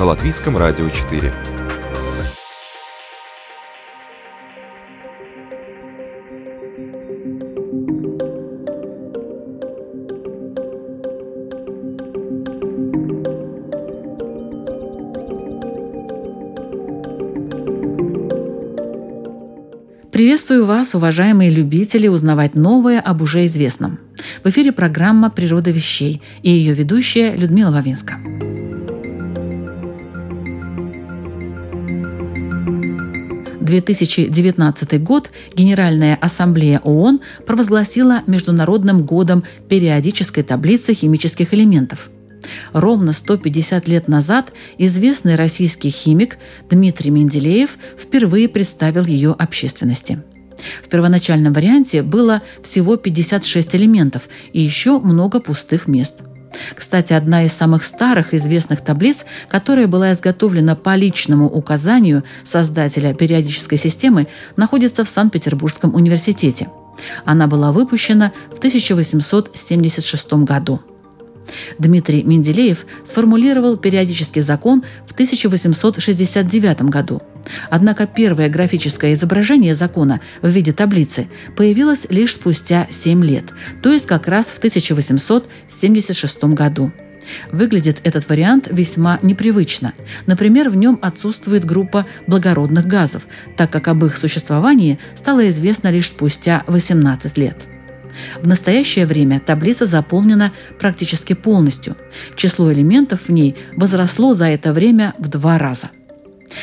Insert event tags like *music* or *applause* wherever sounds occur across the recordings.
на Латвийском радио 4. Приветствую вас, уважаемые любители, узнавать новое об уже известном. В эфире программа «Природа вещей» и ее ведущая Людмила Вавинска. 2019 год Генеральная Ассамблея ООН провозгласила Международным годом периодической таблицы химических элементов. Ровно 150 лет назад известный российский химик Дмитрий Менделеев впервые представил ее общественности. В первоначальном варианте было всего 56 элементов и еще много пустых мест – кстати, одна из самых старых известных таблиц, которая была изготовлена по личному указанию создателя периодической системы, находится в Санкт-Петербургском университете. Она была выпущена в 1876 году. Дмитрий Менделеев сформулировал периодический закон в 1869 году. Однако первое графическое изображение закона в виде таблицы появилось лишь спустя 7 лет, то есть как раз в 1876 году. Выглядит этот вариант весьма непривычно. Например, в нем отсутствует группа благородных газов, так как об их существовании стало известно лишь спустя 18 лет. В настоящее время таблица заполнена практически полностью. Число элементов в ней возросло за это время в два раза.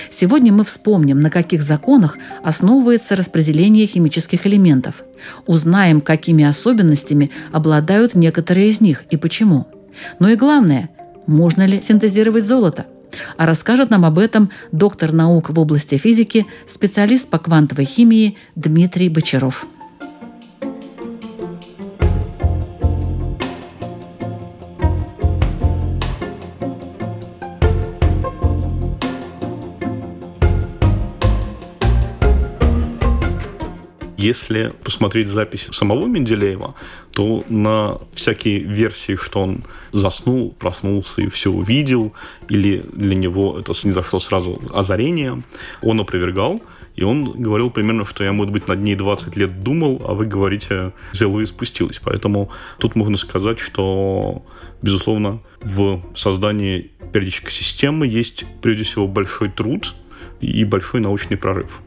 Сегодня мы вспомним, на каких законах основывается распределение химических элементов. Узнаем, какими особенностями обладают некоторые из них и почему. Но и главное, можно ли синтезировать золото – а расскажет нам об этом доктор наук в области физики, специалист по квантовой химии Дмитрий Бочаров. Если посмотреть записи самого Менделеева, то на всякие версии, что он заснул, проснулся и все увидел, или для него это не зашло сразу озарение, он опровергал, и он говорил примерно, что я, может быть, над ней 20 лет думал, а вы говорите, взяло и спустилось. Поэтому тут можно сказать, что, безусловно, в создании периодической системы есть, прежде всего, большой труд и большой научный прорыв.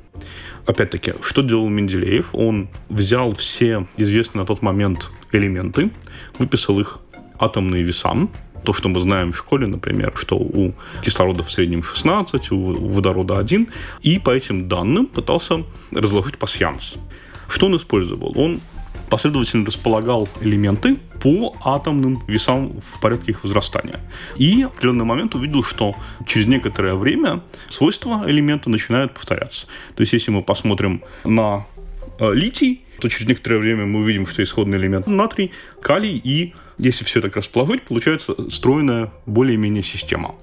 Опять-таки, что делал Менделеев? Он взял все известные на тот момент элементы, выписал их атомные веса, то, что мы знаем в школе, например, что у кислорода в среднем 16, у водорода 1, и по этим данным пытался разложить пассианс. Что он использовал? Он последовательно располагал элементы по атомным весам в порядке их возрастания. И в определенный момент увидел, что через некоторое время свойства элемента начинают повторяться. То есть, если мы посмотрим на э, литий, то через некоторое время мы увидим, что исходный элемент натрий, калий и если все так расположить, получается стройная более-менее система.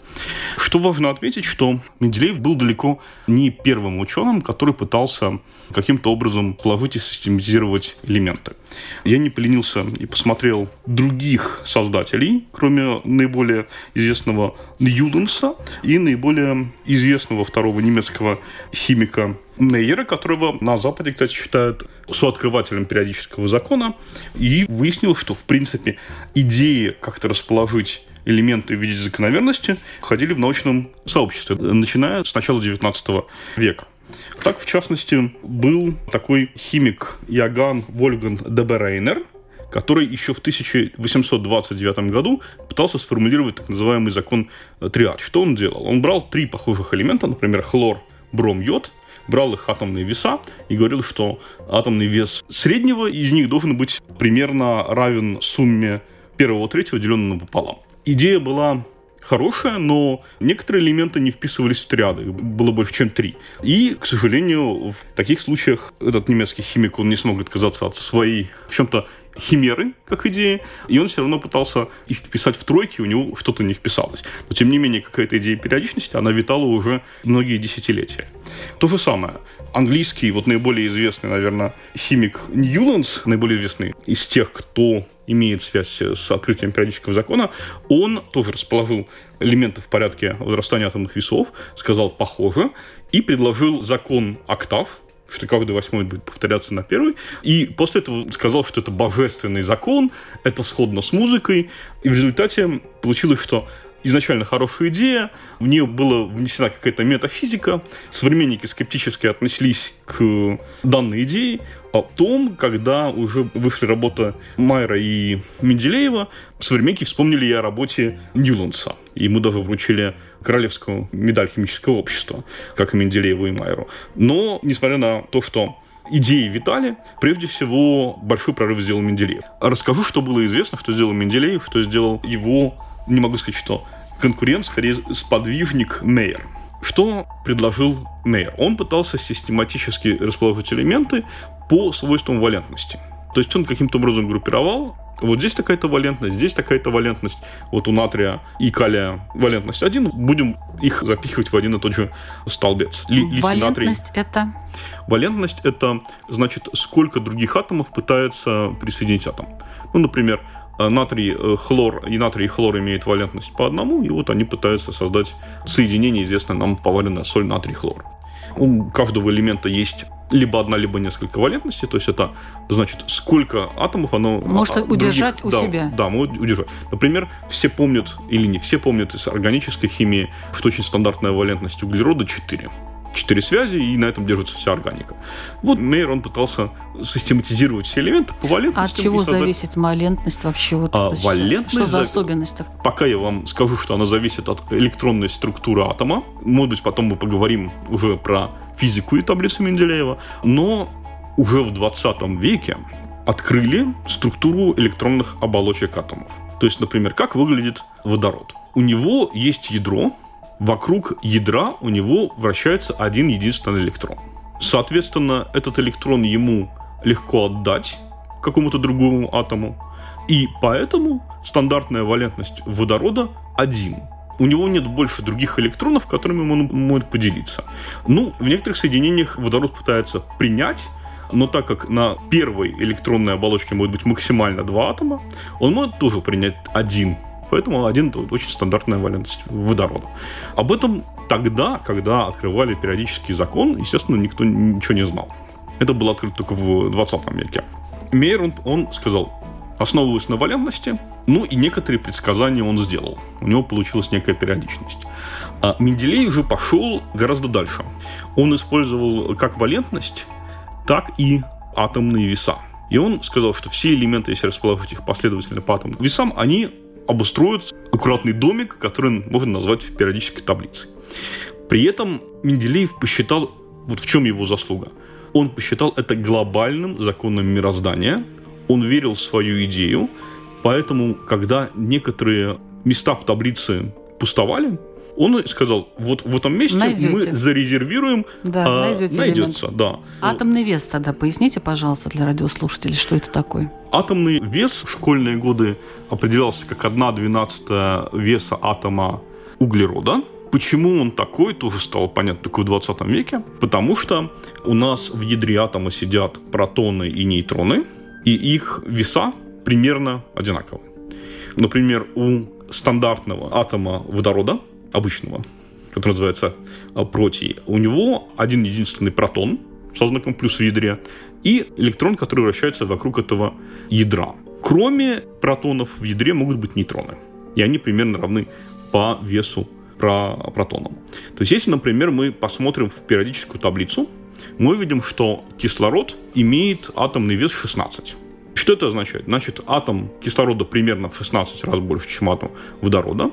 Что важно отметить, что Менделеев был далеко не первым ученым, который пытался каким-то образом положить и систематизировать элементы. Я не поленился и посмотрел других создателей, кроме наиболее известного Ньюленса и наиболее известного второго немецкого химика Нейера, которого на Западе, кстати, считают сооткрывателем периодического закона, и выяснил, что, в принципе, идеи как-то расположить элементы в виде закономерности ходили в научном сообществе, начиная с начала XIX века. Так, в частности, был такой химик Яган Вольган Деберейнер, который еще в 1829 году пытался сформулировать так называемый закон триад. Что он делал? Он брал три похожих элемента, например, хлор, бром, йод, брал их атомные веса и говорил, что атомный вес среднего из них должен быть примерно равен сумме первого третьего, деленного пополам. Идея была хорошая, но некоторые элементы не вписывались в триады, было больше, чем три. И, к сожалению, в таких случаях этот немецкий химик, он не смог отказаться от своей, в чем-то, химеры, как идеи, и он все равно пытался их вписать в тройки, у него что-то не вписалось. Но, тем не менее, какая-то идея периодичности, она витала уже многие десятилетия. То же самое. Английский, вот наиболее известный, наверное, химик Ньюландс, наиболее известный из тех, кто имеет связь с открытием периодического закона, он тоже расположил элементы в порядке возрастания атомных весов, сказал «похоже», и предложил закон октав, что каждый восьмой будет повторяться на первый. И после этого сказал, что это божественный закон, это сходно с музыкой. И в результате получилось, что изначально хорошая идея, в нее была внесена какая-то метафизика, современники скептически отнеслись к данной идее, а потом, когда уже вышли работа Майера и Менделеева, современники вспомнили и о работе Ньюландса. Ему даже вручили королевскую медаль химического общества, как и Менделееву и Майеру. Но, несмотря на то, что идеи витали, прежде всего большой прорыв сделал Менделеев. Расскажу, что было известно, что сделал Менделеев, что сделал его, не могу сказать, что конкурент, скорее сподвижник Мейер. Что предложил Мейер? Он пытался систематически расположить элементы по свойствам валентности. То есть он каким-то образом группировал вот здесь такая-то валентность, здесь такая-то валентность. Вот у натрия и калия валентность один, будем их запихивать в один и тот же столбец. Ли, валентность натрий. это? Валентность это значит, сколько других атомов пытается присоединить атом. Ну, например, Э, натрий, э, хлор и натрий и хлор имеют валентность по одному, и вот они пытаются создать соединение, известное нам поваленная соль натрий хлор. У каждого элемента есть либо одна, либо несколько валентностей, то есть это значит, сколько атомов оно... Может а, удержать у да, себя. Да, может удержать. Например, все помнят, или не все помнят из органической химии, что очень стандартная валентность углерода 4 четыре связи, и на этом держится вся органика. Вот Мейер, он пытался систематизировать все элементы по валентности. От чего создать... зависит валентность вообще? Вот а, валентность что за особенность? Пока я вам скажу, что она зависит от электронной структуры атома. Может быть, потом мы поговорим уже про физику и таблицу Менделеева. Но уже в 20 веке открыли структуру электронных оболочек атомов. То есть, например, как выглядит водород. У него есть ядро, вокруг ядра у него вращается один единственный электрон. Соответственно, этот электрон ему легко отдать какому-то другому атому. И поэтому стандартная валентность водорода один. У него нет больше других электронов, которыми он может поделиться. Ну, в некоторых соединениях водород пытается принять, но так как на первой электронной оболочке может быть максимально два атома, он может тоже принять один Поэтому один это очень стандартная валентность водорода. Об этом тогда, когда открывали периодический закон, естественно, никто ничего не знал. Это было открыто только в 20 веке. Мейер, он, он сказал, основываясь на валентности, ну и некоторые предсказания он сделал. У него получилась некая периодичность. А Менделей уже пошел гораздо дальше. Он использовал как валентность, так и атомные веса. И он сказал, что все элементы, если расположить их последовательно по атомным весам, они обустроят аккуратный домик, который можно назвать периодической таблицей. При этом Менделеев посчитал, вот в чем его заслуга. Он посчитал это глобальным законом мироздания, он верил в свою идею, поэтому, когда некоторые места в таблице пустовали, он сказал, вот в этом месте найдете. мы зарезервируем, да, а, найдете найдется, элемент. да. Атомный вес тогда поясните, пожалуйста, для радиослушателей, что это такое? Атомный вес в школьные годы определялся как 1 двенадцатая веса атома углерода. Почему он такой, тоже стало понятно только в 20 веке. Потому что у нас в ядре атома сидят протоны и нейтроны, и их веса примерно одинаковые. Например, у стандартного атома водорода обычного, который называется протий, у него один единственный протон со знаком плюс в ядре и электрон, который вращается вокруг этого ядра. Кроме протонов в ядре могут быть нейтроны. И они примерно равны по весу про протонам. То есть, если, например, мы посмотрим в периодическую таблицу, мы увидим, что кислород имеет атомный вес 16. Что это означает? Значит, атом кислорода примерно в 16 раз больше, чем атом водорода.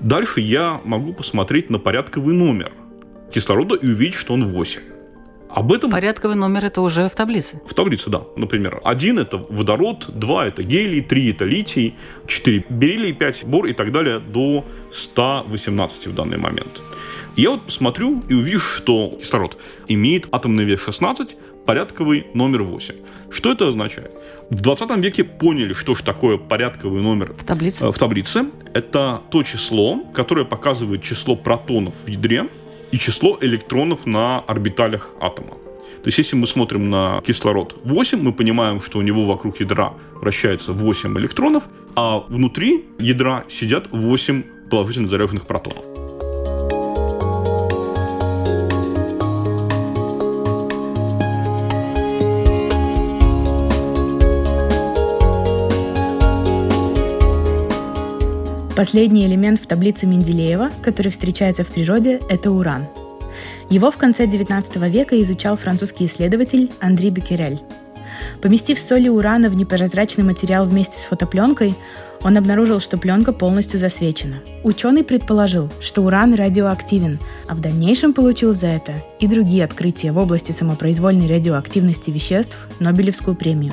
Дальше я могу посмотреть на порядковый номер кислорода и увидеть, что он 8. Об этом... Порядковый номер это уже в таблице. В таблице, да. Например, один это водород, два это гелий, три это литий, четыре бериллий, пять бор и так далее до 118 в данный момент. Я вот смотрю и увижу, что кислород имеет атомный вес 16, порядковый номер 8. Что это означает? В 20 веке поняли, что же такое порядковый номер в таблице. Э, в таблице. Это то число, которое показывает число протонов в ядре и число электронов на орбиталях атома. То есть, если мы смотрим на кислород 8, мы понимаем, что у него вокруг ядра вращается 8 электронов, а внутри ядра сидят 8 положительно заряженных протонов. Последний элемент в таблице Менделеева, который встречается в природе, это уран. Его в конце XIX века изучал французский исследователь Андрей Беккерель. Поместив соли урана в непрозрачный материал вместе с фотопленкой, он обнаружил, что пленка полностью засвечена. Ученый предположил, что уран радиоактивен, а в дальнейшем получил за это и другие открытия в области самопроизвольной радиоактивности веществ Нобелевскую премию.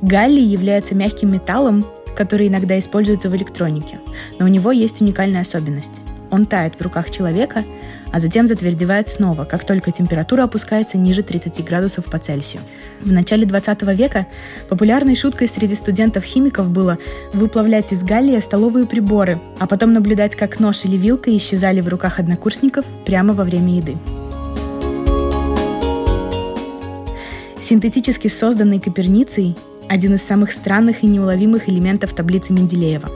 Галлий является мягким металлом, который иногда используется в электронике, но у него есть уникальная особенность. Он тает в руках человека, а затем затвердевает снова, как только температура опускается ниже 30 градусов по Цельсию. В начале 20 века популярной шуткой среди студентов-химиков было выплавлять из галлия столовые приборы, а потом наблюдать, как нож или вилка исчезали в руках однокурсников прямо во время еды. Синтетически созданный Коперницей один из самых странных и неуловимых элементов таблицы Менделеева.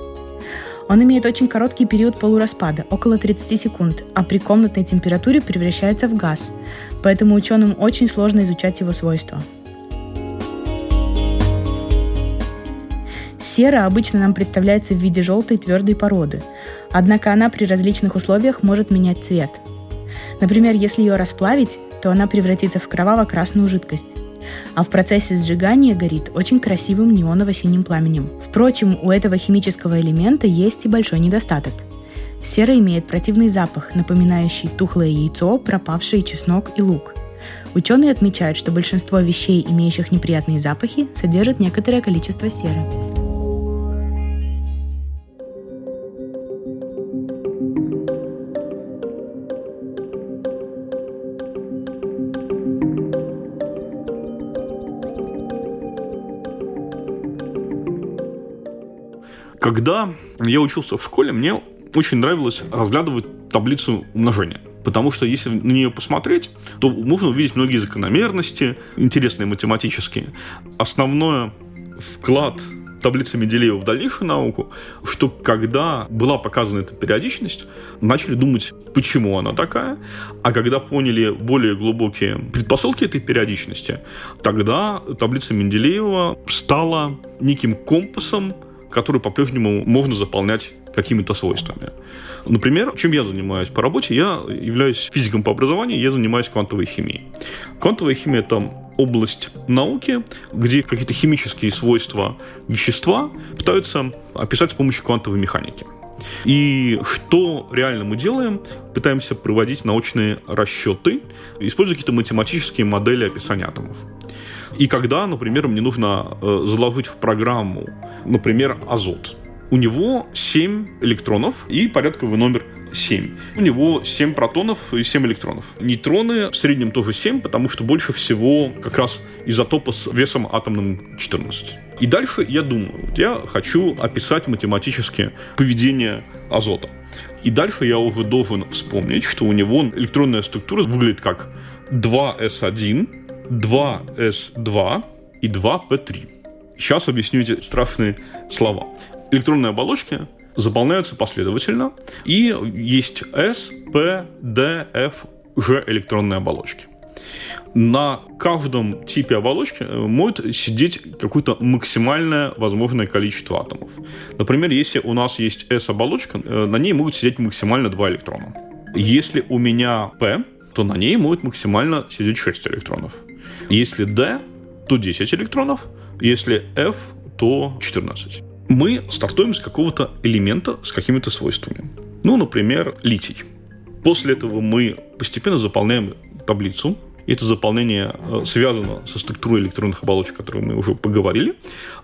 Он имеет очень короткий период полураспада, около 30 секунд, а при комнатной температуре превращается в газ, поэтому ученым очень сложно изучать его свойства. Сера обычно нам представляется в виде желтой твердой породы, однако она при различных условиях может менять цвет. Например, если ее расплавить, то она превратится в кроваво-красную жидкость а в процессе сжигания горит очень красивым неоново-синим пламенем. Впрочем, у этого химического элемента есть и большой недостаток. Сера имеет противный запах, напоминающий тухлое яйцо, пропавший чеснок и лук. Ученые отмечают, что большинство вещей, имеющих неприятные запахи, содержат некоторое количество серы. Когда я учился в школе, мне очень нравилось разглядывать таблицу умножения. Потому что если на нее посмотреть, то можно увидеть многие закономерности, интересные математические. Основной вклад таблицы Менделеева в дальнейшую науку, что когда была показана эта периодичность, начали думать, почему она такая, а когда поняли более глубокие предпосылки этой периодичности, тогда таблица Менделеева стала неким компасом который по-прежнему можно заполнять какими-то свойствами. Например, чем я занимаюсь по работе? Я являюсь физиком по образованию, я занимаюсь квантовой химией. Квантовая химия – это область науки, где какие-то химические свойства вещества пытаются описать с помощью квантовой механики. И что реально мы делаем? Пытаемся проводить научные расчеты, используя какие-то математические модели описания атомов. И когда, например, мне нужно э, заложить в программу, например, азот, у него 7 электронов и порядковый номер 7. У него 7 протонов и 7 электронов. Нейтроны в среднем тоже 7, потому что больше всего как раз изотопа с весом атомным 14. И дальше я думаю, вот я хочу описать математически поведение азота. И дальше я уже должен вспомнить, что у него электронная структура выглядит как 2s1 2S2 и 2P3. Сейчас объясню эти страшные слова. Электронные оболочки заполняются последовательно, и есть S, P, D, F, G электронные оболочки. На каждом типе оболочки э, может сидеть какое-то максимальное возможное количество атомов. Например, если у нас есть S-оболочка, э, на ней могут сидеть максимально 2 электрона. Если у меня P, то на ней может максимально сидеть 6 электронов. Если D, то 10 электронов, если F, то 14. Мы стартуем с какого-то элемента с какими-то свойствами. Ну, например, литий. После этого мы постепенно заполняем таблицу это заполнение э, связано со структурой электронных оболочек, о которой мы уже поговорили.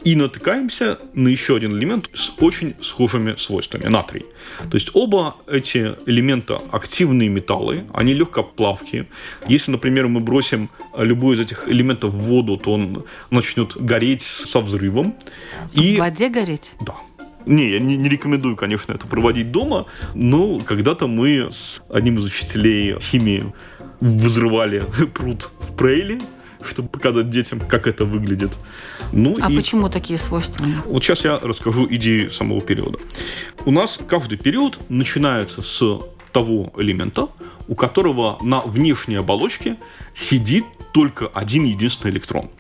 И натыкаемся на еще один элемент с очень схожими свойствами – натрий. То есть оба эти элемента активные металлы, они легкоплавкие. Если, например, мы бросим любой из этих элементов в воду, то он начнет гореть со взрывом. И... В воде гореть? Да. Не, я не, не рекомендую, конечно, это проводить дома, но когда-то мы с одним из учителей химии взрывали *laughs* пруд в Прейле, чтобы показать детям, как это выглядит. Ну, а и... почему такие свойства? Вот сейчас я расскажу идею самого периода. У нас каждый период начинается с того элемента, у которого на внешней оболочке сидит только один единственный электрон.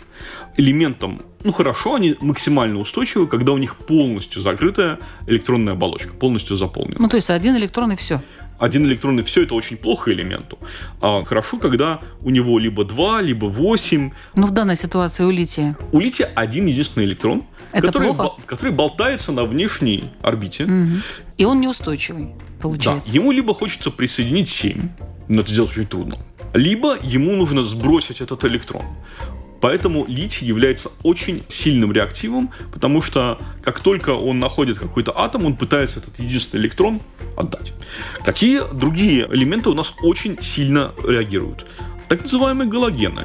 Элементом, ну хорошо, они максимально устойчивы, когда у них полностью закрытая электронная оболочка, полностью заполнена. Ну то есть один электрон и все один электрон и все это очень плохо элементу. А хорошо, когда у него либо два, либо восемь. Ну, в данной ситуации у лития. У лития один единственный электрон, это который, плохо? который болтается на внешней орбите. Угу. И он неустойчивый, получается. Да, ему либо хочется присоединить 7, но это сделать очень трудно. Либо ему нужно сбросить этот электрон. Поэтому литий является очень сильным реактивом, потому что как только он находит какой-то атом, он пытается этот единственный электрон отдать. Какие другие элементы у нас очень сильно реагируют? Так называемые галогены.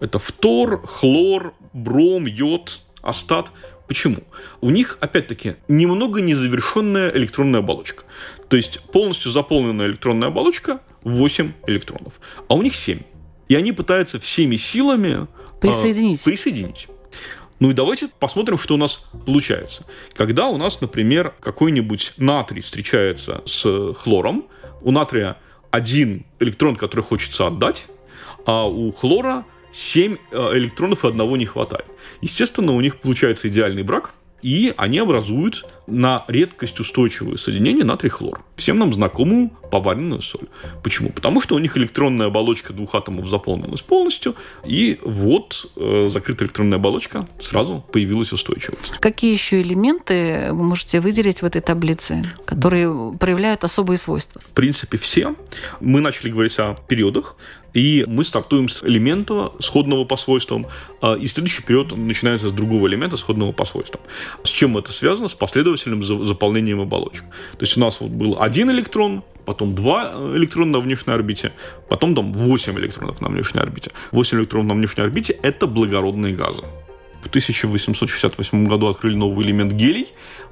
Это фтор, хлор, бром, йод, астат. Почему? У них, опять-таки, немного незавершенная электронная оболочка. То есть полностью заполненная электронная оболочка 8 электронов, а у них 7. И они пытаются всеми силами присоединить. Э, присоединить. Ну и давайте посмотрим, что у нас получается. Когда у нас, например, какой-нибудь натрий встречается с хлором, у натрия один электрон, который хочется отдать, а у хлора 7 э, электронов и одного не хватает. Естественно, у них получается идеальный брак, и они образуют на редкость устойчивое соединение натрий-хлор. Всем нам знакомую поваренную соль. Почему? Потому что у них электронная оболочка двух атомов заполнилась полностью, и вот э, закрытая электронная оболочка сразу появилась устойчивость. Какие еще элементы вы можете выделить в этой таблице, которые проявляют особые свойства? В принципе, все. Мы начали говорить о периодах. И мы стартуем с элемента, сходного по свойствам, а, и следующий период начинается с другого элемента, сходного по свойствам. С чем это связано? С последовательным заполнением оболочек. То есть у нас вот был один электрон, потом два электрона на внешней орбите, потом там 8 электронов на внешней орбите. 8 электронов на внешней орбите – это благородные газы. В 1868 году открыли новый элемент гелий,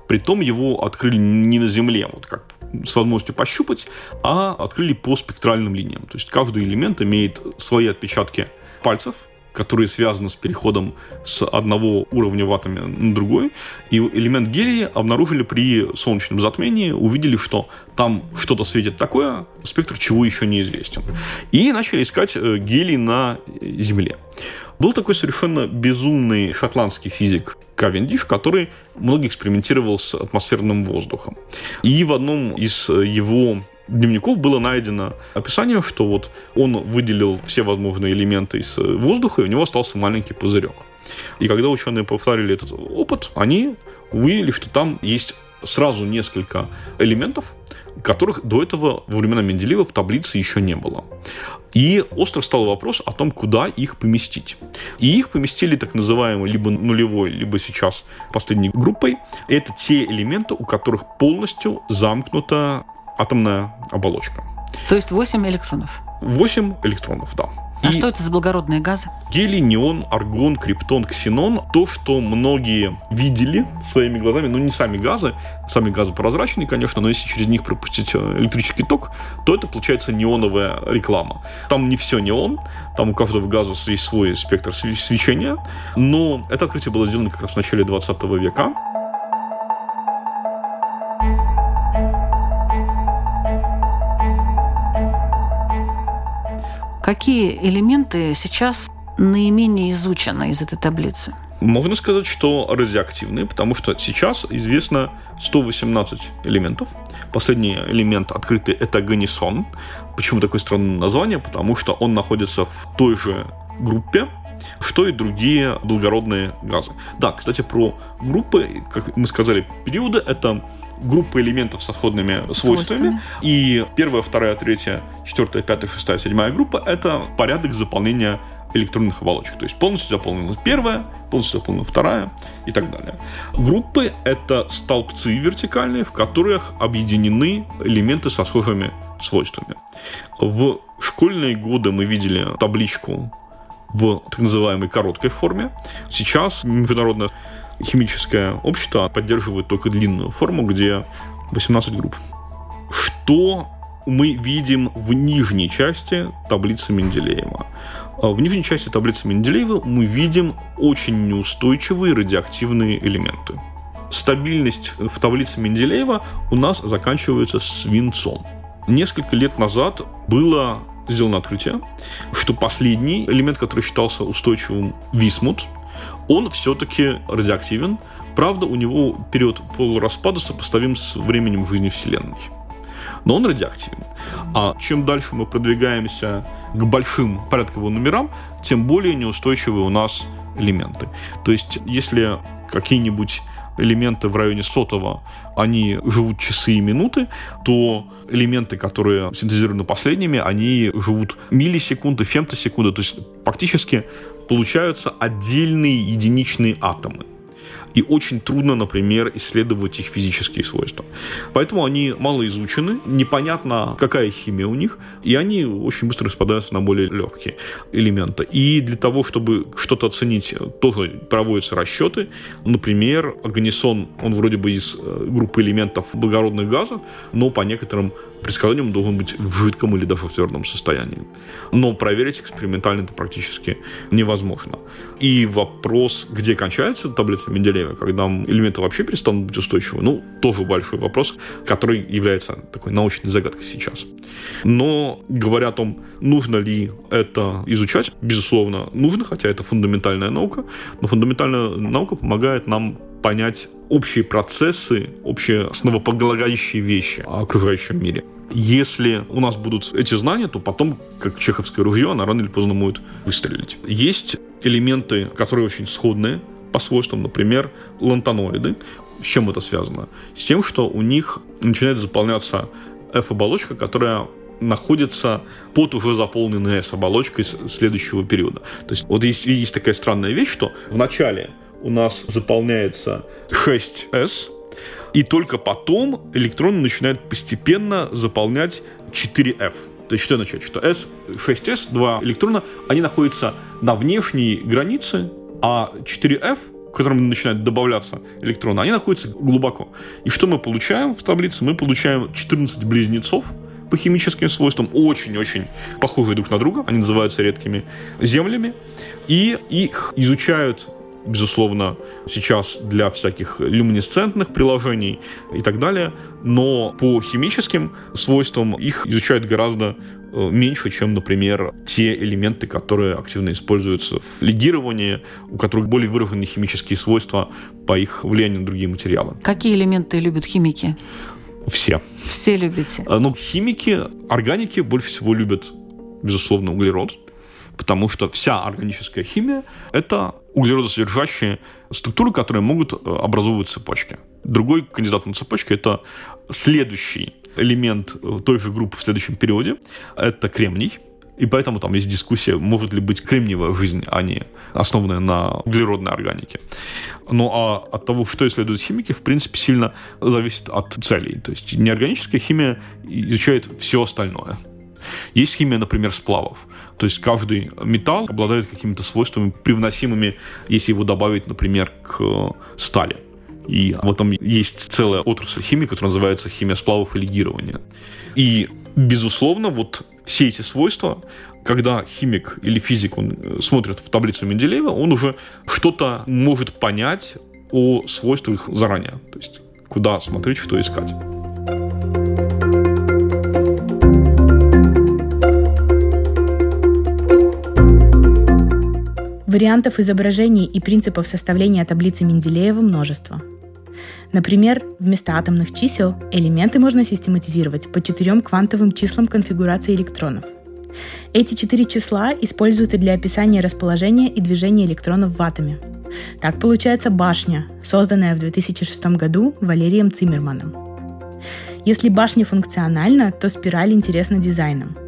притом его открыли не на Земле, вот как с возможностью пощупать, а открыли по спектральным линиям. То есть каждый элемент имеет свои отпечатки пальцев, которые связаны с переходом с одного уровня в атоме на другой. И элемент гелия обнаружили при солнечном затмении, увидели, что там что-то светит такое, спектр чего еще неизвестен. И начали искать э, гелий на Земле. Был такой совершенно безумный шотландский физик Кавендиш, который много экспериментировал с атмосферным воздухом. И в одном из его дневников было найдено описание, что вот он выделил все возможные элементы из воздуха, и у него остался маленький пузырек. И когда ученые повторили этот опыт, они выявили, что там есть сразу несколько элементов, которых до этого во времена Менделеева в таблице еще не было. И остро стал вопрос о том, куда их поместить. И их поместили так называемой либо нулевой, либо сейчас последней группой. Это те элементы, у которых полностью замкнута атомная оболочка. То есть 8 электронов? 8 электронов, да. А и что это за благородные газы? Гелий, неон, аргон, криптон, ксенон. То, что многие видели своими глазами, ну не сами газы, сами газы прозрачные, конечно, но если через них пропустить э, электрический ток, то это получается неоновая реклама. Там не все неон, там у каждого газа есть свой спектр свечения, но это открытие было сделано как раз в начале 20 века. Какие элементы сейчас наименее изучены из этой таблицы? Можно сказать, что радиоактивные, потому что сейчас известно 118 элементов. Последний элемент открытый – это ганисон. Почему такое странное название? Потому что он находится в той же группе, что и другие благородные газы. Да, кстати, про группы, как мы сказали, периоды — это группы элементов с отходными свойствами. свойствами. И первая, вторая, третья, четвертая, пятая, шестая, седьмая группа — это порядок заполнения электронных оболочек. То есть полностью заполнена первая, полностью заполнена вторая и так далее. Группы — это столбцы вертикальные, в которых объединены элементы со схожими свойствами. В школьные годы мы видели табличку в так называемой короткой форме. Сейчас Международное химическое общество поддерживает только длинную форму, где 18 групп. Что мы видим в нижней части таблицы Менделеева? А в нижней части таблицы Менделеева мы видим очень неустойчивые радиоактивные элементы. Стабильность в таблице Менделеева у нас заканчивается свинцом. Несколько лет назад было сделано открытие, что последний элемент, который считался устойчивым, висмут, он все-таки радиоактивен. Правда, у него период полураспада сопоставим с временем жизни Вселенной. Но он радиоактивен. А чем дальше мы продвигаемся к большим порядковым номерам, тем более неустойчивые у нас элементы. То есть, если какие-нибудь элементы в районе сотого, они живут часы и минуты, то элементы, которые синтезированы последними, они живут миллисекунды, фемтосекунды, то есть фактически получаются отдельные единичные атомы и очень трудно, например, исследовать их физические свойства. Поэтому они мало изучены, непонятно, какая химия у них, и они очень быстро распадаются на более легкие элементы. И для того, чтобы что-то оценить, тоже проводятся расчеты. Например, органисон, он вроде бы из э, группы элементов благородных газов, но по некоторым предсказаниям должен быть в жидком или даже в твердом состоянии. Но проверить экспериментально это практически невозможно. И вопрос, где кончается таблица Менделеева, когда элементы вообще перестанут быть устойчивы, ну, тоже большой вопрос, который является такой научной загадкой сейчас. Но говоря о том, нужно ли это изучать, безусловно, нужно, хотя это фундаментальная наука, но фундаментальная наука помогает нам понять общие процессы, общие основополагающие вещи о окружающем мире. Если у нас будут эти знания, то потом, как чеховское ружье, она рано или поздно будет выстрелить. Есть элементы, которые очень сходные, по свойствам, например, лантаноиды. С чем это связано? С тем, что у них начинает заполняться F-оболочка, которая находится под уже заполненной S-оболочкой следующего периода. То есть вот есть, есть такая странная вещь, что в начале у нас заполняется 6S, и только потом электроны начинают постепенно заполнять 4F. То есть что означает? Что S, 6S, два электрона, они находятся на внешней границе а 4F, к которым начинают добавляться электроны, они находятся глубоко. И что мы получаем в таблице? Мы получаем 14 близнецов, по химическим свойствам очень-очень похожие друг на друга. Они называются редкими землями. И их изучают безусловно, сейчас для всяких люминесцентных приложений и так далее, но по химическим свойствам их изучают гораздо э, меньше, чем, например, те элементы, которые активно используются в легировании, у которых более выраженные химические свойства по их влиянию на другие материалы. Какие элементы любят химики? Все. Все любите? Э, ну, химики, органики больше всего любят, безусловно, углерод, потому что вся органическая химия — это углеродосодержащие структуры, которые могут э, образовывать цепочки. Другой кандидат на цепочку – это следующий элемент э, той же группы в следующем периоде. Это кремний. И поэтому там есть дискуссия, может ли быть кремниевая жизнь, а не основанная на углеродной органике. Ну а от того, что исследуют химики, в принципе, сильно зависит от целей. То есть неорганическая химия изучает все остальное. Есть химия, например, сплавов. То есть каждый металл обладает какими-то свойствами, привносимыми, если его добавить, например, к э, стали. И в этом есть целая отрасль химии, которая называется химия сплавов и легирования. И, безусловно, вот все эти свойства, когда химик или физик он э, смотрит в таблицу Менделеева, он уже что-то может понять о свойствах заранее. То есть куда смотреть, что искать. Вариантов изображений и принципов составления таблицы Менделеева множество. Например, вместо атомных чисел элементы можно систематизировать по четырем квантовым числам конфигурации электронов. Эти четыре числа используются для описания расположения и движения электронов в атоме. Так получается башня, созданная в 2006 году Валерием Циммерманом. Если башня функциональна, то спираль интересна дизайном.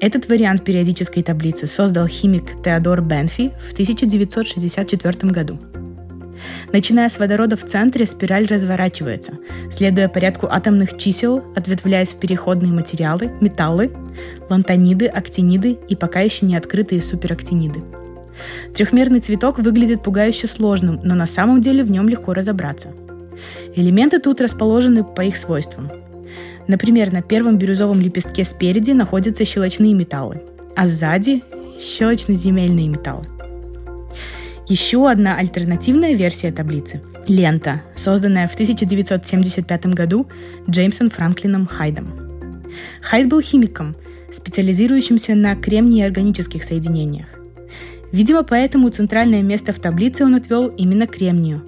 Этот вариант периодической таблицы создал химик Теодор Бенфи в 1964 году. Начиная с водорода в центре, спираль разворачивается, следуя порядку атомных чисел, ответвляясь в переходные материалы, металлы, лантаниды, актиниды и пока еще не открытые суперактиниды. Трехмерный цветок выглядит пугающе сложным, но на самом деле в нем легко разобраться. Элементы тут расположены по их свойствам. Например, на первом бирюзовом лепестке спереди находятся щелочные металлы, а сзади – щелочно-земельные металлы. Еще одна альтернативная версия таблицы – лента, созданная в 1975 году Джеймсом Франклином Хайдом. Хайд был химиком, специализирующимся на кремнии органических соединениях. Видимо, поэтому центральное место в таблице он отвел именно кремнию,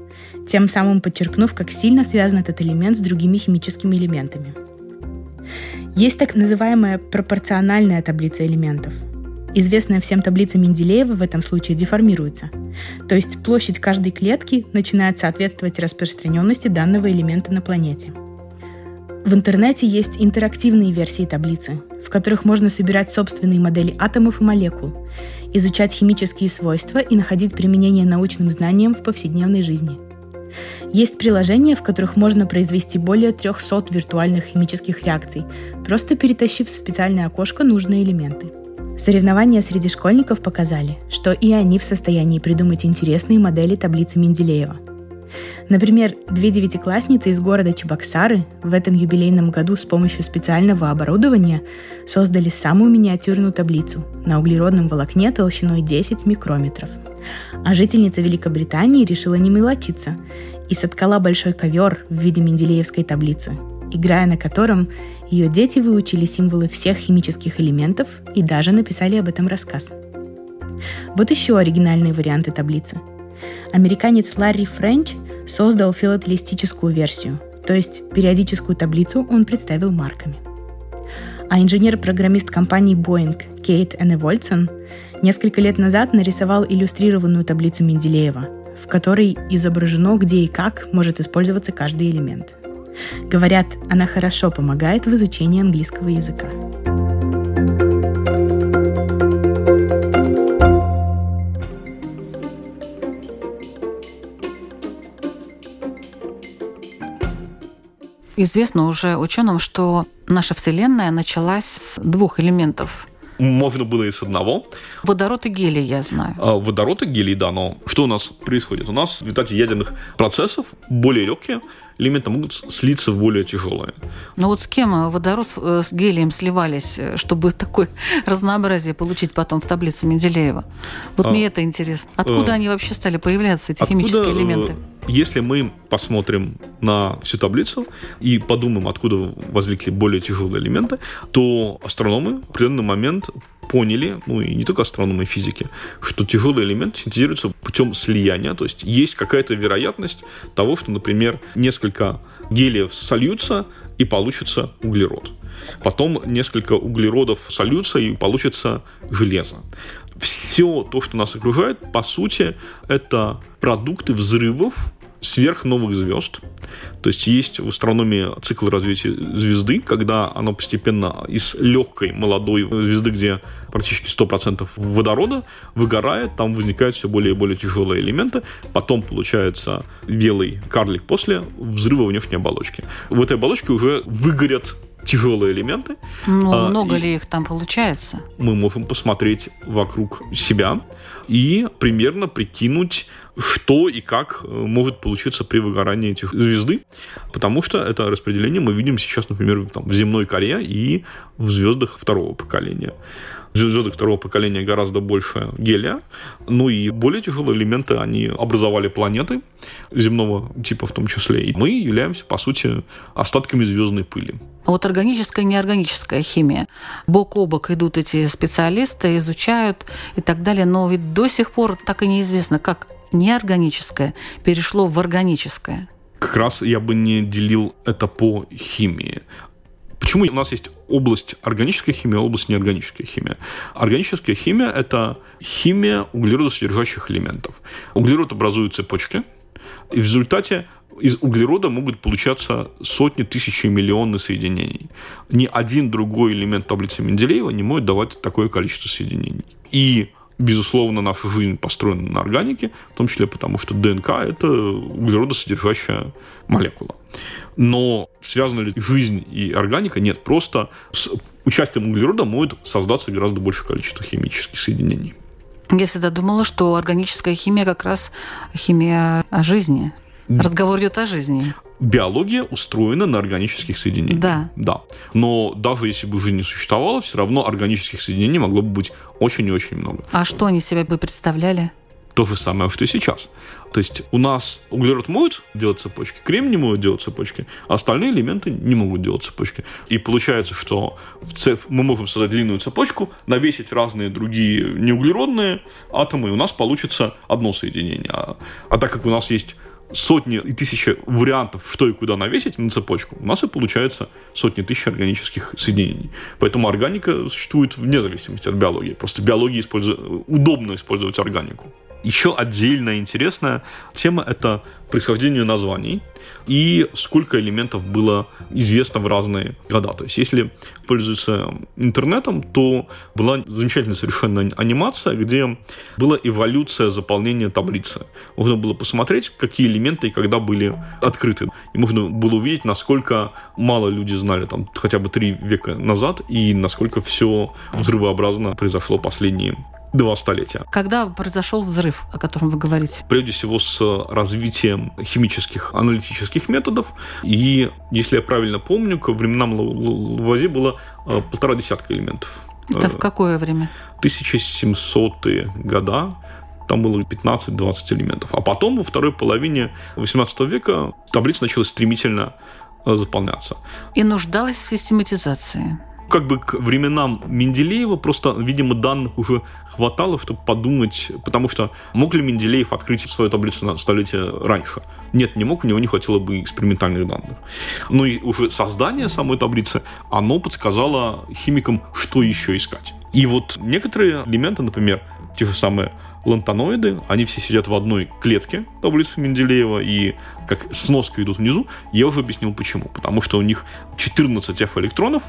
тем самым подчеркнув, как сильно связан этот элемент с другими химическими элементами. Есть так называемая пропорциональная таблица элементов – Известная всем таблица Менделеева в этом случае деформируется. То есть площадь каждой клетки начинает соответствовать распространенности данного элемента на планете. В интернете есть интерактивные версии таблицы, в которых можно собирать собственные модели атомов и молекул, изучать химические свойства и находить применение научным знаниям в повседневной жизни. Есть приложения, в которых можно произвести более 300 виртуальных химических реакций, просто перетащив в специальное окошко нужные элементы – Соревнования среди школьников показали, что и они в состоянии придумать интересные модели таблицы Менделеева. Например, две девятиклассницы из города Чебоксары в этом юбилейном году с помощью специального оборудования создали самую миниатюрную таблицу на углеродном волокне толщиной 10 микрометров. А жительница Великобритании решила не мелочиться и соткала большой ковер в виде менделеевской таблицы, играя на котором ее дети выучили символы всех химических элементов и даже написали об этом рассказ. Вот еще оригинальные варианты таблицы. Американец Ларри Френч создал филателистическую версию, то есть периодическую таблицу он представил марками. А инженер-программист компании Boeing Кейт Энневольсон несколько лет назад нарисовал иллюстрированную таблицу Менделеева, в которой изображено, где и как может использоваться каждый элемент – Говорят, она хорошо помогает в изучении английского языка. Известно уже ученым, что наша Вселенная началась с двух элементов можно было и с одного. Водород и гелий, я знаю. А, водород и гелий, да, но что у нас происходит? У нас в результате ядерных процессов более легкие элементы могут слиться в более тяжелые. Но вот с кем водород э, с гелием сливались, э, чтобы *laughs* такое разнообразие получить потом в таблице Менделеева? Вот а, мне это интересно. Откуда а, они вообще стали появляться, эти химические элементы? Если мы посмотрим на всю таблицу и подумаем, откуда возникли более тяжелые элементы, то астрономы в определенный момент поняли, ну и не только астрономы и физики, что тяжелые элементы синтезируются путем слияния, то есть есть какая-то вероятность того, что, например, несколько гелиев сольются и получится углерод. Потом несколько углеродов сольются и получится железо. Все то, что нас окружает, по сути, это продукты взрывов сверхновых звезд. То есть есть в астрономии цикл развития звезды, когда она постепенно из легкой молодой звезды, где практически 100% водорода, выгорает, там возникают все более и более тяжелые элементы, потом получается белый карлик после взрыва внешней оболочки. В этой оболочке уже выгорят тяжелые элементы. Ну, а, много ли их там получается? Мы можем посмотреть вокруг себя и примерно прикинуть, что и как э, может получиться при выгорании этих звезды, потому что это распределение мы видим сейчас, например, там, в земной коре и в звездах второго поколения звезды второго поколения гораздо больше гелия. Ну и более тяжелые элементы, они образовали планеты земного типа в том числе. И мы являемся, по сути, остатками звездной пыли. А вот органическая и неорганическая химия. Бок о бок идут эти специалисты, изучают и так далее, но ведь до сих пор так и неизвестно, как неорганическое перешло в органическое. Как раз я бы не делил это по химии. Почему у нас есть область органической химии, а область неорганической химии? Органическая химия – это химия углеродосодержащих элементов. Углерод образует цепочки, и в результате из углерода могут получаться сотни, тысячи, миллионы соединений. Ни один другой элемент таблицы Менделеева не может давать такое количество соединений. И безусловно, наша жизнь построена на органике, в том числе потому, что ДНК – это углеродосодержащая молекула. Но связана ли жизнь и органика? Нет, просто с участием углерода может создаться гораздо большее количество химических соединений. Я всегда думала, что органическая химия как раз химия жизни. Разговор идет о жизни. Биология устроена на органических соединениях. Да. Да. Но даже если бы жизнь не существовала, все равно органических соединений могло бы быть очень и очень много. А что они себя бы представляли? То же самое, что и сейчас. То есть у нас углерод может делать цепочки, кремний может делать цепочки, а остальные элементы не могут делать цепочки. И получается, что в цепь мы можем создать длинную цепочку, навесить разные другие неуглеродные атомы, и у нас получится одно соединение. А, а так как у нас есть сотни и тысячи вариантов, что и куда навесить на цепочку, у нас и получается сотни тысяч органических соединений. Поэтому органика существует вне зависимости от биологии. Просто биологии использует, удобно использовать органику. Еще отдельная интересная тема – это происхождение названий и сколько элементов было известно в разные года. То есть, если пользуются интернетом, то была замечательная совершенно анимация, где была эволюция заполнения таблицы. Можно было посмотреть, какие элементы и когда были открыты. И можно было увидеть, насколько мало люди знали там хотя бы три века назад и насколько все взрывообразно произошло последние два столетия. Когда произошел взрыв, о котором вы говорите? Прежде всего с развитием химических аналитических методов. И, если я правильно помню, к временам Лавуазье было э, полтора десятка элементов. Это в какое время? 1700-е года там было 15-20 элементов. А потом, во второй половине 18 века, таблица начала стремительно э, заполняться. И нуждалась в систематизации как бы к временам Менделеева просто, видимо, данных уже хватало, чтобы подумать, потому что мог ли Менделеев открыть свою таблицу на столетие раньше? Нет, не мог, у него не хватило бы экспериментальных данных. Ну и уже создание самой таблицы, оно подсказало химикам, что еще искать. И вот некоторые элементы, например, те же самые лантаноиды, они все сидят в одной клетке таблицы Менделеева и как сноска идут внизу. Я уже объяснил почему. Потому что у них 14 F-электронов,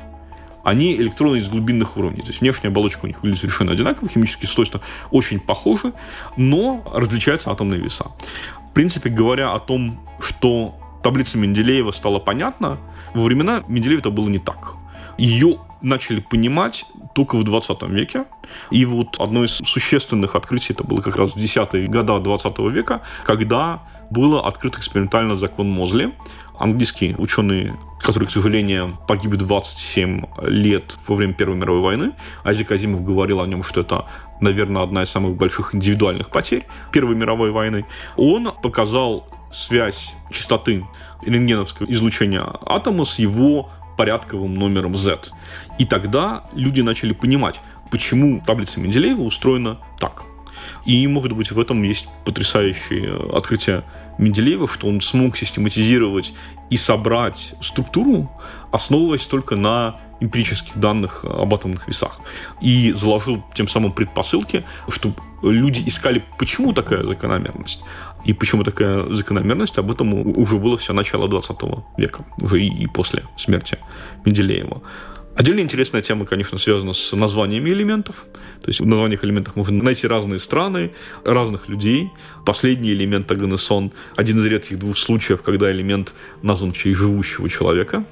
они электроны из глубинных уровней. То есть внешняя оболочка у них выглядит совершенно одинаково, химические свойства очень похожи, но различаются атомные веса. В принципе, говоря о том, что таблица Менделеева стала понятна, во времена Менделеева это было не так. Ее начали понимать только в 20 веке. И вот одно из существенных открытий, это было как раз в 10-е годы 20 века, когда было открыт экспериментально закон Мозли. Английский ученый, который, к сожалению, погиб 27 лет во время Первой мировой войны. Азик Азимов говорил о нем, что это наверное, одна из самых больших индивидуальных потерь Первой мировой войны. Он показал связь частоты рентгеновского излучения атома с его порядковым номером Z. И тогда люди начали понимать, почему таблица Менделеева устроена так. И, может быть, в этом есть потрясающее открытие Менделеева, что он смог систематизировать и собрать структуру, основываясь только на эмпирических данных об атомных весах. И заложил тем самым предпосылки, что люди искали, почему такая закономерность. И почему такая закономерность, об этом уже было все начало 20 века, уже и после смерти Менделеева. Отдельно интересная тема, конечно, связана с названиями элементов. То есть в названиях элементов можно найти разные страны, разных людей. Последний элемент Аганесон – один из редких двух случаев, когда элемент назван в честь живущего человека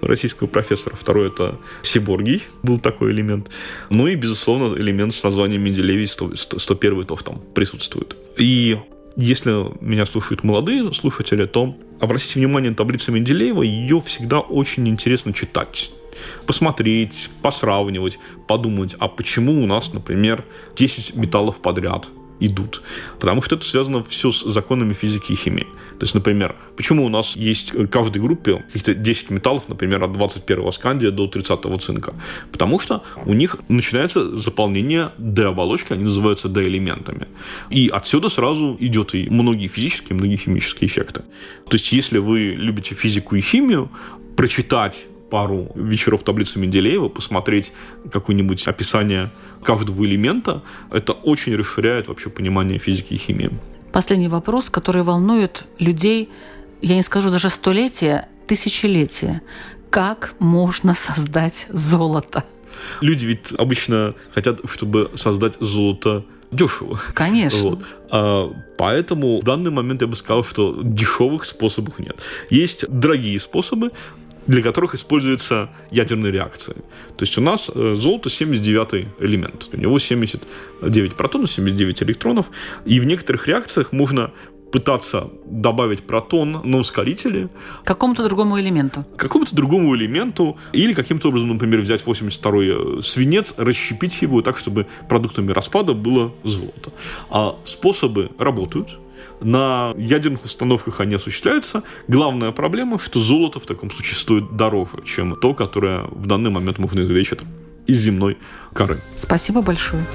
российского профессора. Второй – это Сиборгий, был такой элемент. Ну и, безусловно, элемент с названием Менделевич 101 тоже там присутствует. И если меня слушают молодые слушатели, то обратите внимание на таблицу Менделеева, ее всегда очень интересно читать посмотреть, посравнивать, подумать, а почему у нас, например, 10 металлов подряд идут. Потому что это связано все с законами физики и химии. То есть, например, почему у нас есть в каждой группе каких-то 10 металлов, например, от 21 скандия до 30 цинка? Потому что у них начинается заполнение D-оболочки, они называются D-элементами. И отсюда сразу идет и многие физические, и многие химические эффекты. То есть, если вы любите физику и химию, прочитать пару вечеров таблицы Менделеева, посмотреть какое-нибудь описание каждого элемента, это очень расширяет вообще понимание физики и химии. Последний вопрос, который волнует людей, я не скажу даже столетия, тысячелетия. Как можно создать золото? Люди ведь обычно хотят, чтобы создать золото дешево. Конечно. Вот. А, поэтому в данный момент я бы сказал, что дешевых способов нет. Есть дорогие способы, для которых используются ядерные реакции. То есть у нас э, золото 79 элемент. У него 79 протонов, 79 электронов. И в некоторых реакциях можно пытаться добавить протон на ускорители. Какому-то другому элементу. Какому-то другому элементу. Или каким-то образом, например, взять 82-й э, свинец, расщепить его так, чтобы продуктами распада было золото. А способы работают. На ядерных установках они осуществляются. Главная проблема, что золото в таком случае стоит дороже, чем то, которое в данный момент можно извлечь из земной коры. Спасибо большое.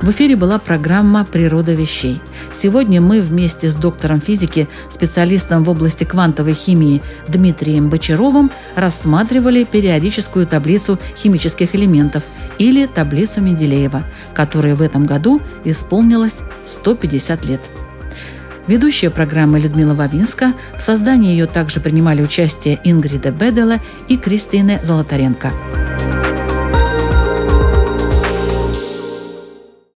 В эфире была программа «Природа вещей». Сегодня мы вместе с доктором физики, специалистом в области квантовой химии Дмитрием Бочаровым рассматривали периодическую таблицу химических элементов или таблицу Менделеева, которой в этом году исполнилось 150 лет. Ведущая программы Людмила Вавинска. В создании ее также принимали участие Ингрида Бедела и Кристина Золотаренко.